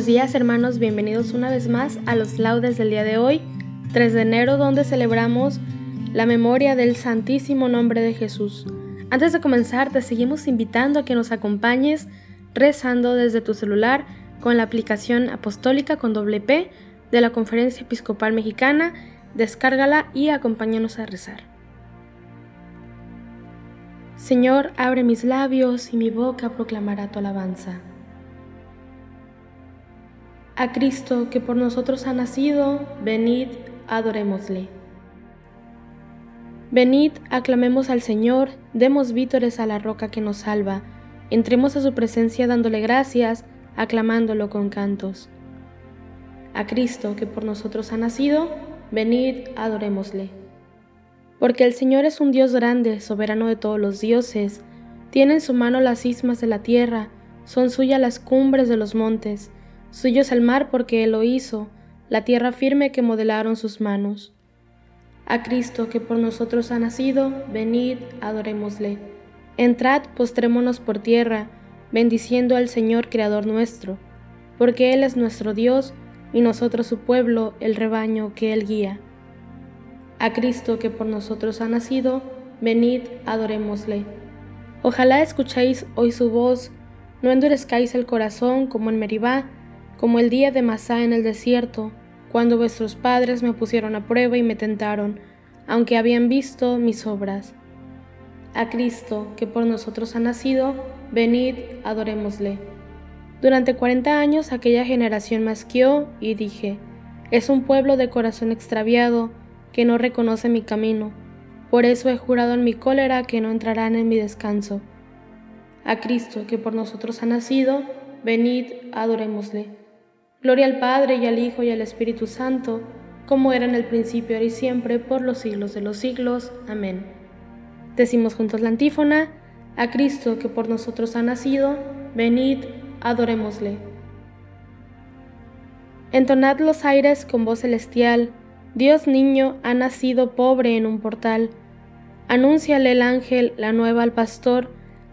Buenos días hermanos, bienvenidos una vez más a los laudes del día de hoy, 3 de enero, donde celebramos la memoria del Santísimo Nombre de Jesús. Antes de comenzar, te seguimos invitando a que nos acompañes rezando desde tu celular con la aplicación apostólica con doble P de la Conferencia Episcopal Mexicana. Descárgala y acompáñanos a rezar. Señor, abre mis labios y mi boca proclamará tu alabanza a Cristo que por nosotros ha nacido, venid, adorémosle. Venid, aclamemos al Señor, demos vítores a la roca que nos salva, entremos a su presencia dándole gracias, aclamándolo con cantos. A Cristo que por nosotros ha nacido, venid, adorémosle. Porque el Señor es un Dios grande, soberano de todos los dioses, tiene en su mano las ismas de la tierra, son suyas las cumbres de los montes, Suyo es el mar porque Él lo hizo, la tierra firme que modelaron sus manos. A Cristo que por nosotros ha nacido, venid, adorémosle. Entrad, postrémonos por tierra, bendiciendo al Señor Creador nuestro, porque Él es nuestro Dios y nosotros su pueblo, el rebaño que Él guía. A Cristo que por nosotros ha nacido, venid, adorémosle. Ojalá escuchéis hoy su voz, no endurezcáis el corazón como en Meribá, como el día de Masá en el desierto, cuando vuestros padres me pusieron a prueba y me tentaron, aunque habían visto mis obras. A Cristo, que por nosotros ha nacido, venid, adorémosle. Durante cuarenta años aquella generación masqueó y dije, es un pueblo de corazón extraviado que no reconoce mi camino, por eso he jurado en mi cólera que no entrarán en mi descanso. A Cristo, que por nosotros ha nacido, venid, adorémosle. Gloria al Padre y al Hijo y al Espíritu Santo, como era en el principio, ahora y siempre, por los siglos de los siglos. Amén. Decimos juntos la antífona, a Cristo que por nosotros ha nacido, venid, adorémosle. Entonad los aires con voz celestial, Dios niño ha nacido pobre en un portal. Anúnciale el ángel la nueva al pastor,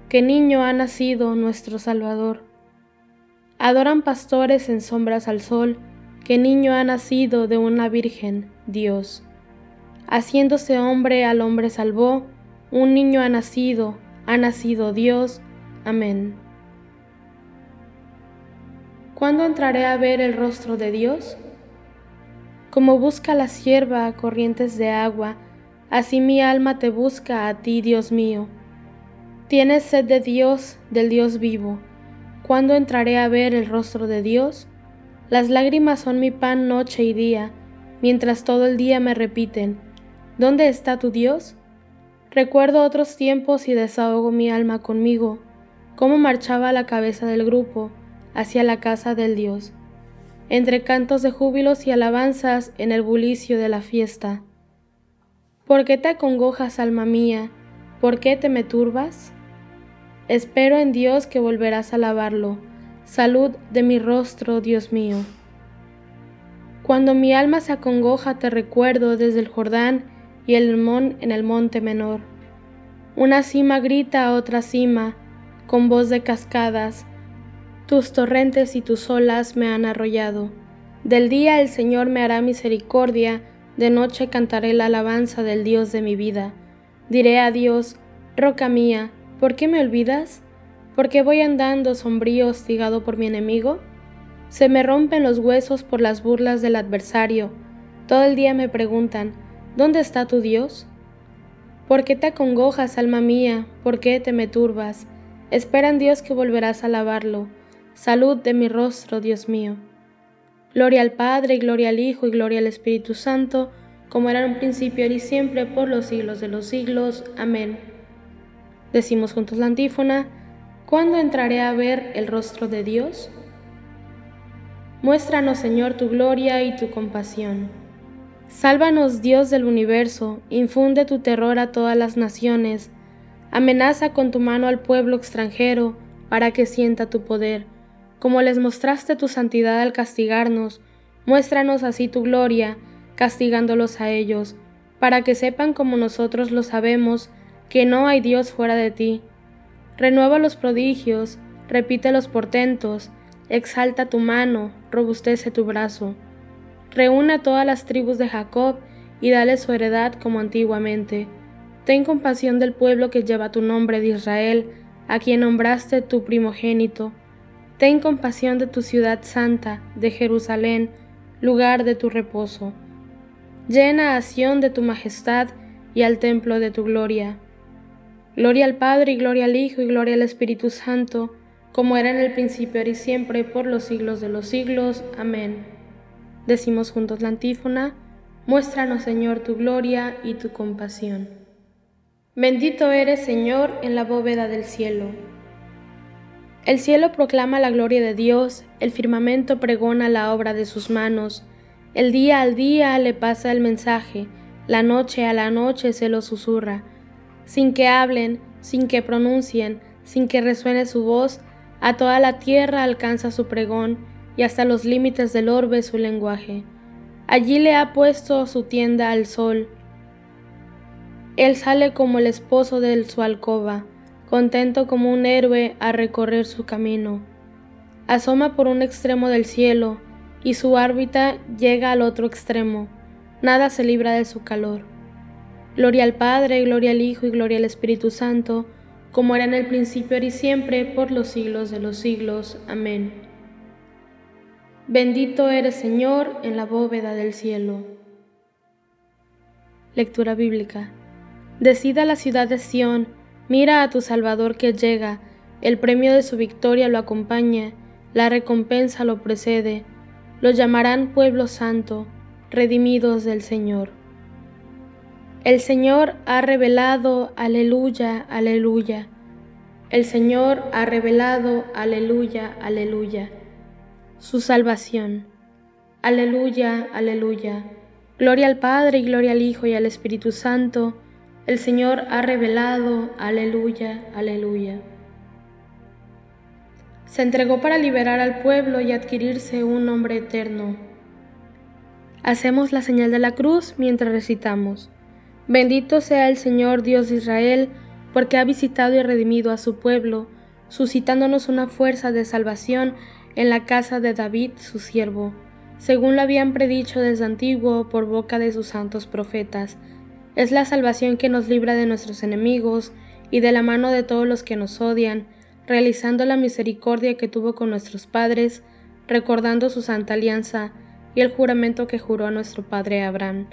que niño ha nacido nuestro Salvador. Adoran pastores en sombras al sol, que niño ha nacido de una virgen, Dios. Haciéndose hombre al hombre salvó, un niño ha nacido, ha nacido Dios. Amén. ¿Cuándo entraré a ver el rostro de Dios? Como busca la sierva corrientes de agua, así mi alma te busca a ti, Dios mío. Tienes sed de Dios, del Dios vivo. ¿Cuándo entraré a ver el rostro de Dios? Las lágrimas son mi pan noche y día, mientras todo el día me repiten, ¿dónde está tu Dios? Recuerdo otros tiempos y desahogo mi alma conmigo, cómo marchaba la cabeza del grupo hacia la casa del Dios, entre cantos de júbilos y alabanzas en el bulicio de la fiesta. ¿Por qué te acongojas, alma mía? ¿Por qué te me turbas? Espero en Dios que volverás a alabarlo. Salud de mi rostro, Dios mío. Cuando mi alma se acongoja te recuerdo desde el Jordán y el Hermón en el monte menor. Una cima grita a otra cima, con voz de cascadas, tus torrentes y tus olas me han arrollado. Del día el Señor me hará misericordia, de noche cantaré la alabanza del Dios de mi vida. Diré a Dios, roca mía, ¿por qué me olvidas? ¿Por qué voy andando sombrío hostigado por mi enemigo? Se me rompen los huesos por las burlas del adversario. Todo el día me preguntan, ¿dónde está tu Dios? ¿Por qué te acongojas, alma mía? ¿Por qué te me turbas? Espera Dios que volverás a alabarlo. Salud de mi rostro, Dios mío. Gloria al Padre, y gloria al Hijo, y gloria al Espíritu Santo, como era en un principio, y siempre, por los siglos de los siglos. Amén. Decimos juntos la antífona, ¿cuándo entraré a ver el rostro de Dios? Muéstranos, Señor, tu gloria y tu compasión. Sálvanos, Dios del universo, infunde tu terror a todas las naciones, amenaza con tu mano al pueblo extranjero, para que sienta tu poder como les mostraste tu santidad al castigarnos, muéstranos así tu gloria, castigándolos a ellos, para que sepan como nosotros lo sabemos, que no hay Dios fuera de ti. Renueva los prodigios, repite los portentos, exalta tu mano, robustece tu brazo. Reúne todas las tribus de Jacob y dale su heredad como antiguamente. Ten compasión del pueblo que lleva tu nombre de Israel, a quien nombraste tu primogénito Ten compasión de tu ciudad santa, de Jerusalén, lugar de tu reposo. Llena a Sión de tu majestad y al templo de tu gloria. Gloria al Padre y gloria al Hijo y gloria al Espíritu Santo, como era en el principio, ahora y siempre, por los siglos de los siglos. Amén. Decimos juntos la antífona, muéstranos Señor tu gloria y tu compasión. Bendito eres Señor en la bóveda del cielo el cielo proclama la gloria de Dios, el firmamento pregona la obra de sus manos, el día al día le pasa el mensaje, la noche a la noche se lo susurra. Sin que hablen, sin que pronuncien, sin que resuene su voz, a toda la tierra alcanza su pregón y hasta los límites del orbe su lenguaje. Allí le ha puesto su tienda al sol. Él sale como el esposo de su alcoba contento como un héroe a recorrer su camino. Asoma por un extremo del cielo y su órbita llega al otro extremo. Nada se libra de su calor. Gloria al Padre, gloria al Hijo y gloria al Espíritu Santo, como era en el principio, y siempre, por los siglos de los siglos. Amén. Bendito eres, Señor, en la bóveda del cielo. Lectura bíblica. Decida la ciudad de Sión, Mira a tu Salvador que llega, el premio de su victoria lo acompaña, la recompensa lo precede, lo llamarán pueblo santo, redimidos del Señor. El Señor ha revelado, aleluya, aleluya. El Señor ha revelado, aleluya, aleluya. Su salvación. Aleluya, aleluya. Gloria al Padre y gloria al Hijo y al Espíritu Santo el Señor ha revelado, aleluya, aleluya. Se entregó para liberar al pueblo y adquirirse un nombre eterno. Hacemos la señal de la cruz mientras recitamos. Bendito sea el Señor Dios de Israel, porque ha visitado y redimido a su pueblo, suscitándonos una fuerza de salvación en la casa de David, su siervo, según lo habían predicho desde antiguo por boca de sus santos profetas. Es la salvación que nos libra de nuestros enemigos y de la mano de todos los que nos odian, realizando la misericordia que tuvo con nuestros padres, recordando su santa alianza y el juramento que juró a nuestro padre Abraham,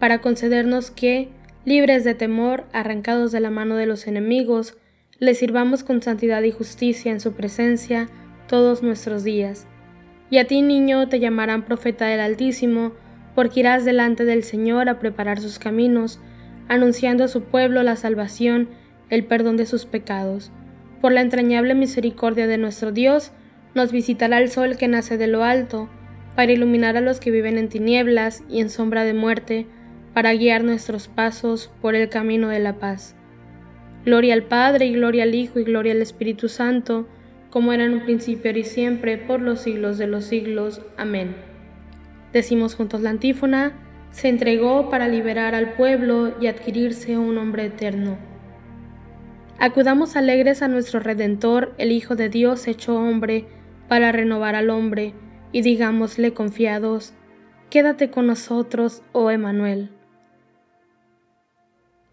para concedernos que, libres de temor, arrancados de la mano de los enemigos, le sirvamos con santidad y justicia en su presencia todos nuestros días. Y a ti, niño, te llamarán profeta del Altísimo, porque irás delante del Señor a preparar sus caminos, anunciando a su pueblo la salvación, el perdón de sus pecados. Por la entrañable misericordia de nuestro Dios, nos visitará el sol que nace de lo alto, para iluminar a los que viven en tinieblas y en sombra de muerte, para guiar nuestros pasos por el camino de la paz. Gloria al Padre y gloria al Hijo y gloria al Espíritu Santo, como era en un principio y siempre, por los siglos de los siglos. Amén. Decimos juntos la antífona, se entregó para liberar al pueblo y adquirirse un hombre eterno. Acudamos alegres a nuestro Redentor, el Hijo de Dios hecho hombre, para renovar al hombre, y digámosle confiados, quédate con nosotros, oh Emanuel.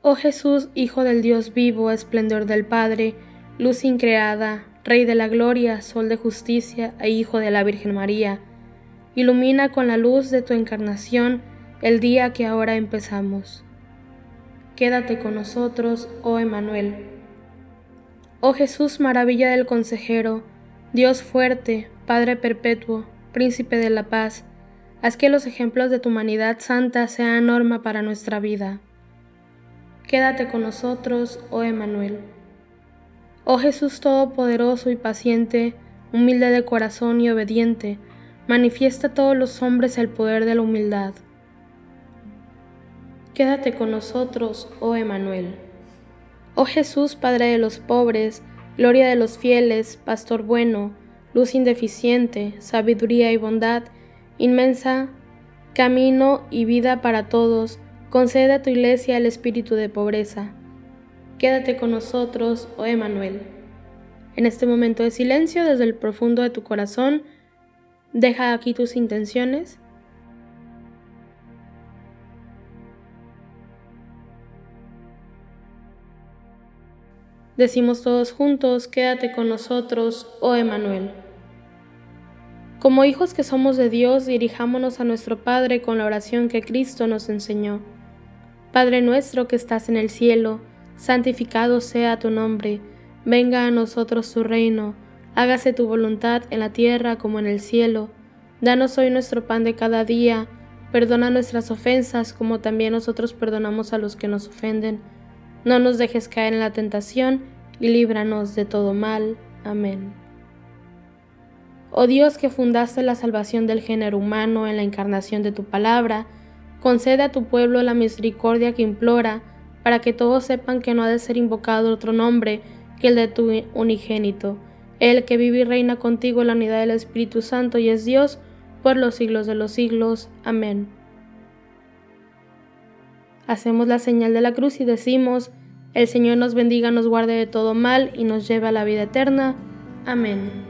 Oh Jesús, Hijo del Dios vivo, esplendor del Padre, luz increada, Rey de la gloria, Sol de justicia e Hijo de la Virgen María, ilumina con la luz de tu encarnación el día que ahora empezamos. Quédate con nosotros, oh Emanuel. Oh Jesús, maravilla del consejero, Dios fuerte, Padre perpetuo, Príncipe de la paz, haz que los ejemplos de tu humanidad santa sean norma para nuestra vida. Quédate con nosotros, oh Emanuel. Oh Jesús Todopoderoso y paciente, humilde de corazón y obediente, manifiesta a todos los hombres el poder de la humildad. Quédate con nosotros, oh Emanuel. Oh Jesús, Padre de los pobres, gloria de los fieles, pastor bueno, luz indeficiente, sabiduría y bondad, inmensa, camino y vida para todos, concede a tu iglesia el espíritu de pobreza. Quédate con nosotros, oh Emanuel. En este momento de silencio, desde el profundo de tu corazón, deja aquí tus intenciones Decimos todos juntos, quédate con nosotros, oh Emanuel. Como hijos que somos de Dios, dirijámonos a nuestro Padre con la oración que Cristo nos enseñó. Padre nuestro que estás en el cielo, santificado sea tu nombre, venga a nosotros tu reino, hágase tu voluntad en la tierra como en el cielo. Danos hoy nuestro pan de cada día, perdona nuestras ofensas como también nosotros perdonamos a los que nos ofenden no nos dejes caer en la tentación y líbranos de todo mal. Amén. Oh Dios que fundaste la salvación del género humano en la encarnación de tu palabra, concede a tu pueblo la misericordia que implora, para que todos sepan que no ha de ser invocado otro nombre que el de tu unigénito, el que vive y reina contigo en la unidad del Espíritu Santo y es Dios por los siglos de los siglos. Amén. Hacemos la señal de la cruz y decimos, el Señor nos bendiga, nos guarde de todo mal y nos lleve a la vida eterna. Amén.